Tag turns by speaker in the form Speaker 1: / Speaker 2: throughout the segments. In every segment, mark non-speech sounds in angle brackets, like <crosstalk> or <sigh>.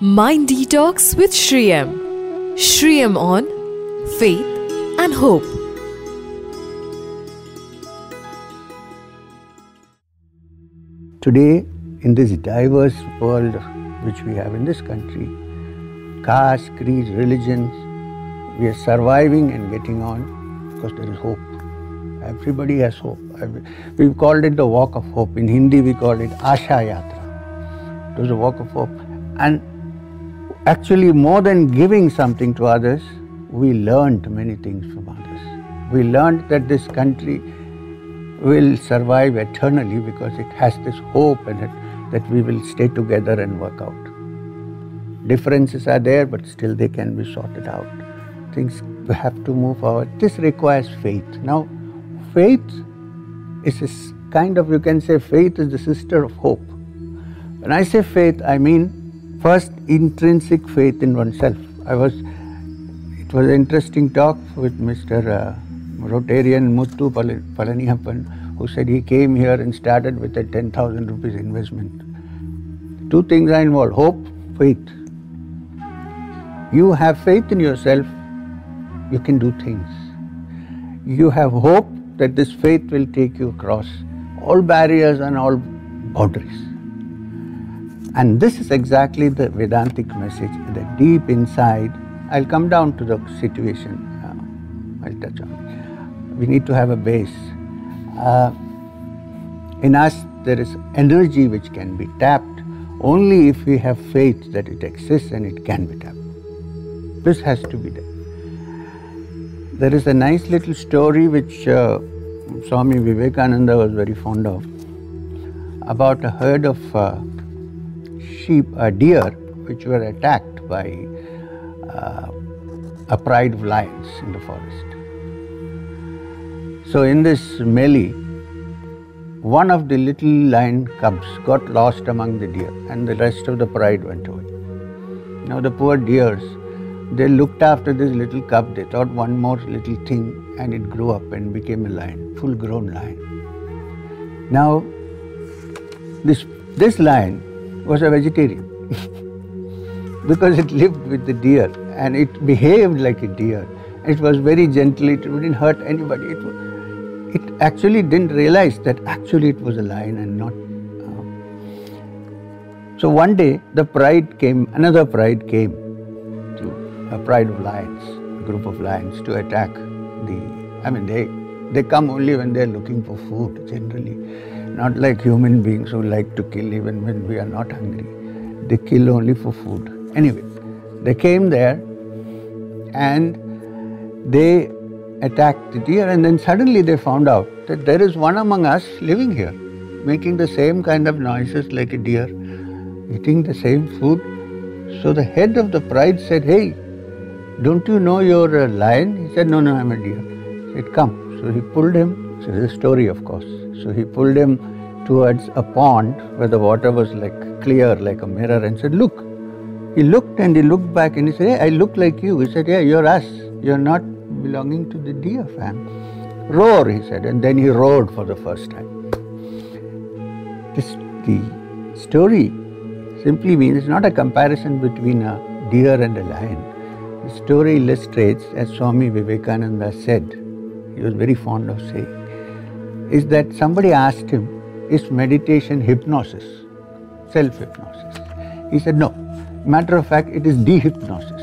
Speaker 1: Mind Detox with Sri M. Shriyam on Faith and Hope.
Speaker 2: Today, in this diverse world which we have in this country, caste, creed, religions, we are surviving and getting on because there is hope. Everybody has hope. We've called it the walk of hope. In Hindi, we call it Asha Yatra. It was a walk of hope. And actually, more than giving something to others, we learned many things from others. We learned that this country will survive eternally because it has this hope in it that we will stay together and work out. Differences are there, but still they can be sorted out. Things have to move forward. This requires faith. Now, faith is a kind of, you can say, faith is the sister of hope. When I say faith, I mean first intrinsic faith in oneself. I was, it was an interesting talk with Mr. Uh, Rotarian Muthu Palaniappan, who said he came here and started with a 10,000 rupees investment. Two things are involved hope, faith. You have faith in yourself, you can do things. You have hope that this faith will take you across all barriers and all boundaries. And this is exactly the Vedantic message the deep inside, I'll come down to the situation, uh, I'll touch on. We need to have a base. Uh, in us, there is energy which can be tapped only if we have faith that it exists and it can be tapped. This has to be there. There is a nice little story which uh, Swami Vivekananda was very fond of about a herd of uh, sheep, a deer, which were attacked by uh, a pride of lions in the forest. So, in this melee, one of the little lion cubs got lost among the deer, and the rest of the pride went away. Now, the poor deers they looked after this little cub. They thought one more little thing, and it grew up and became a lion, full grown lion. Now, this, this lion was a vegetarian <laughs> because it lived with the deer and it behaved like a deer. It was very gentle, it wouldn't hurt anybody. It, it actually didn't realize that actually it was a lion and not. Uh, so one day the pride came, another pride came a pride of lions, a group of lions to attack the. I mean, they they come only when they're looking for food generally, not like human beings who like to kill even when we are not hungry. They kill only for food. Anyway, they came there and they attacked the deer, and then suddenly they found out that there is one among us living here, making the same kind of noises like a deer, eating the same food. So the head of the pride said, Hey, don't you know you're a lion? He said, No, no, I'm a deer. He said, Come. So he pulled him. So it's a story, of course. So he pulled him towards a pond where the water was like clear, like a mirror, and said, Look. He looked and he looked back and he said, Hey, I look like you. He said, Yeah, you're us. You're not belonging to the deer fam. Roar, he said. And then he roared for the first time. This, the story simply means it's not a comparison between a deer and a lion the story illustrates, as Swami Vivekananda said, he was very fond of saying, is that somebody asked him, is meditation hypnosis, self hypnosis? He said, no. Matter of fact, it is dehypnosis.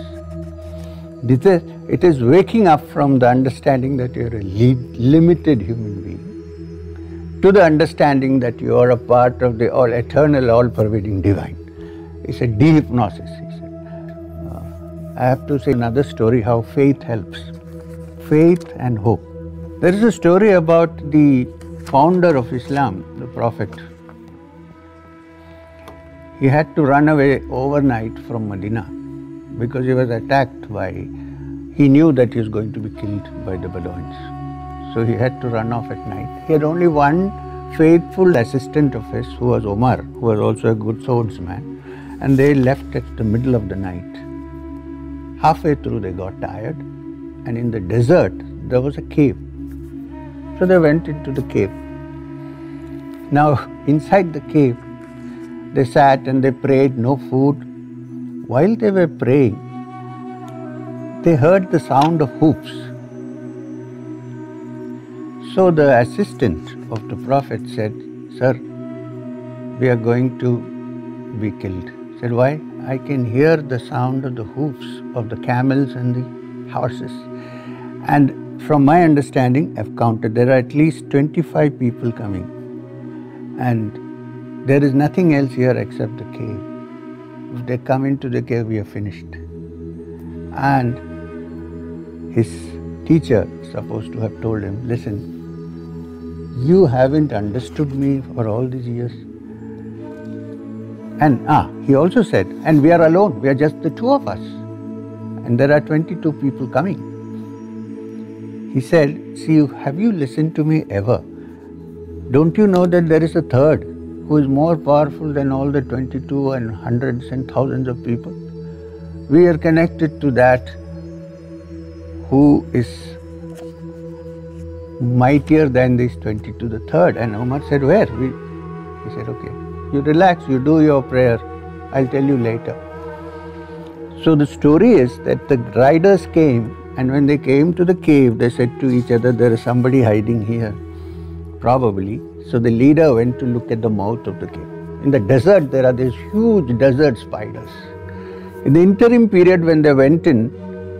Speaker 2: It is waking up from the understanding that you are a limited human being to the understanding that you are a part of the all eternal, all pervading divine. It's a dehypnosis. He said. Uh, I have to say another story how faith helps. Faith and hope. There is a story about the founder of Islam, the Prophet. He had to run away overnight from Medina because he was attacked by, he knew that he was going to be killed by the Bedouins. So he had to run off at night. He had only one faithful assistant of his who was Omar, who was also a good swordsman, and they left at the middle of the night. Halfway through, they got tired, and in the desert, there was a cave. So they went into the cave. Now, inside the cave, they sat and they prayed, no food, while they were praying, they heard the sound of hoops. So the assistant of the Prophet said, Sir, we are going to be killed. Said, Why? I can hear the sound of the hoofs of the camels and the horses. And from my understanding, I've counted, there are at least 25 people coming. And there is nothing else here except the cave. If they come into the cave, we are finished. And his teacher supposed to have told him, Listen, you haven't understood me for all these years. And ah, he also said, and we are alone, we are just the two of us. And there are 22 people coming. He said, See, have you listened to me ever? Don't you know that there is a third who is more powerful than all the 22 and hundreds and thousands of people? We are connected to that who is mightier than these 22, the third. And Umar said, Where? We, he said, Okay, you relax, you do your prayer. I'll tell you later. So the story is that the riders came, and when they came to the cave, they said to each other, There is somebody hiding here. Probably. So the leader went to look at the mouth of the cave. In the desert, there are these huge desert spiders. In the interim period, when they went in,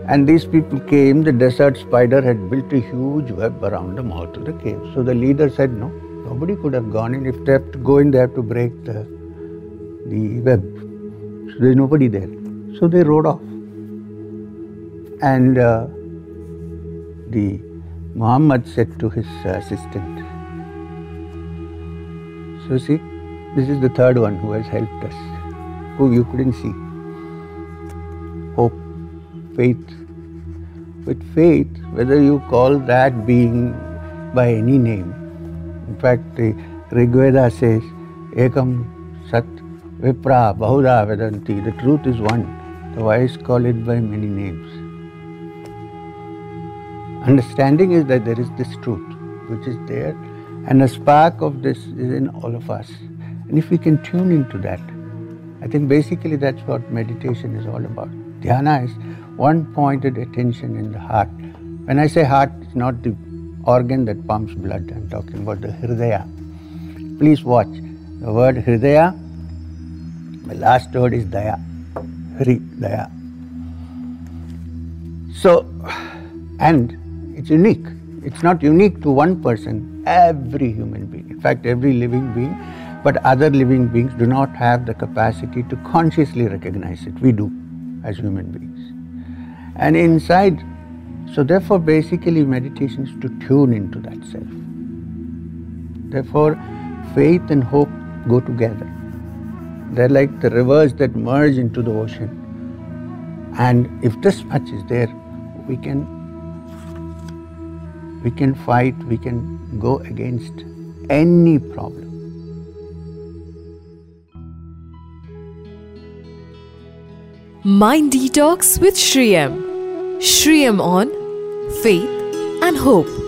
Speaker 2: and these people came, the desert spider had built a huge web around the mouth of the cave. So the leader said, No, nobody could have gone in. If they have to go in, they have to break the, the web. So there's nobody there. So they rode off. And uh, the Muhammad said to his assistant, So see, this is the third one who has helped us, who you couldn't see. Hope faith. With faith, whether you call that being by any name, in fact, the Rigveda says, Ekam Sat Vipra Bahudha Vedanti, the truth is one. The wise call it by many names. Understanding is that there is this truth which is there, and a spark of this is in all of us. And if we can tune into that, I think basically that's what meditation is all about. Dhyana is one pointed attention in the heart. When I say heart, it's not the organ that pumps blood, I'm talking about the hridaya. Please watch. The word hridaya, the last word is daya. Hridaya. So, and it's unique. It's not unique to one person, every human being. In fact, every living being, but other living beings do not have the capacity to consciously recognize it. We do as human beings and inside. So, therefore, basically, meditation is to tune into that self. Therefore, faith and hope go together. They're like the rivers that merge into the ocean. And if this much is there, we can we can fight, we can go against any problem.
Speaker 1: Mind Detox with Sri M. Shriyam on Faith and Hope.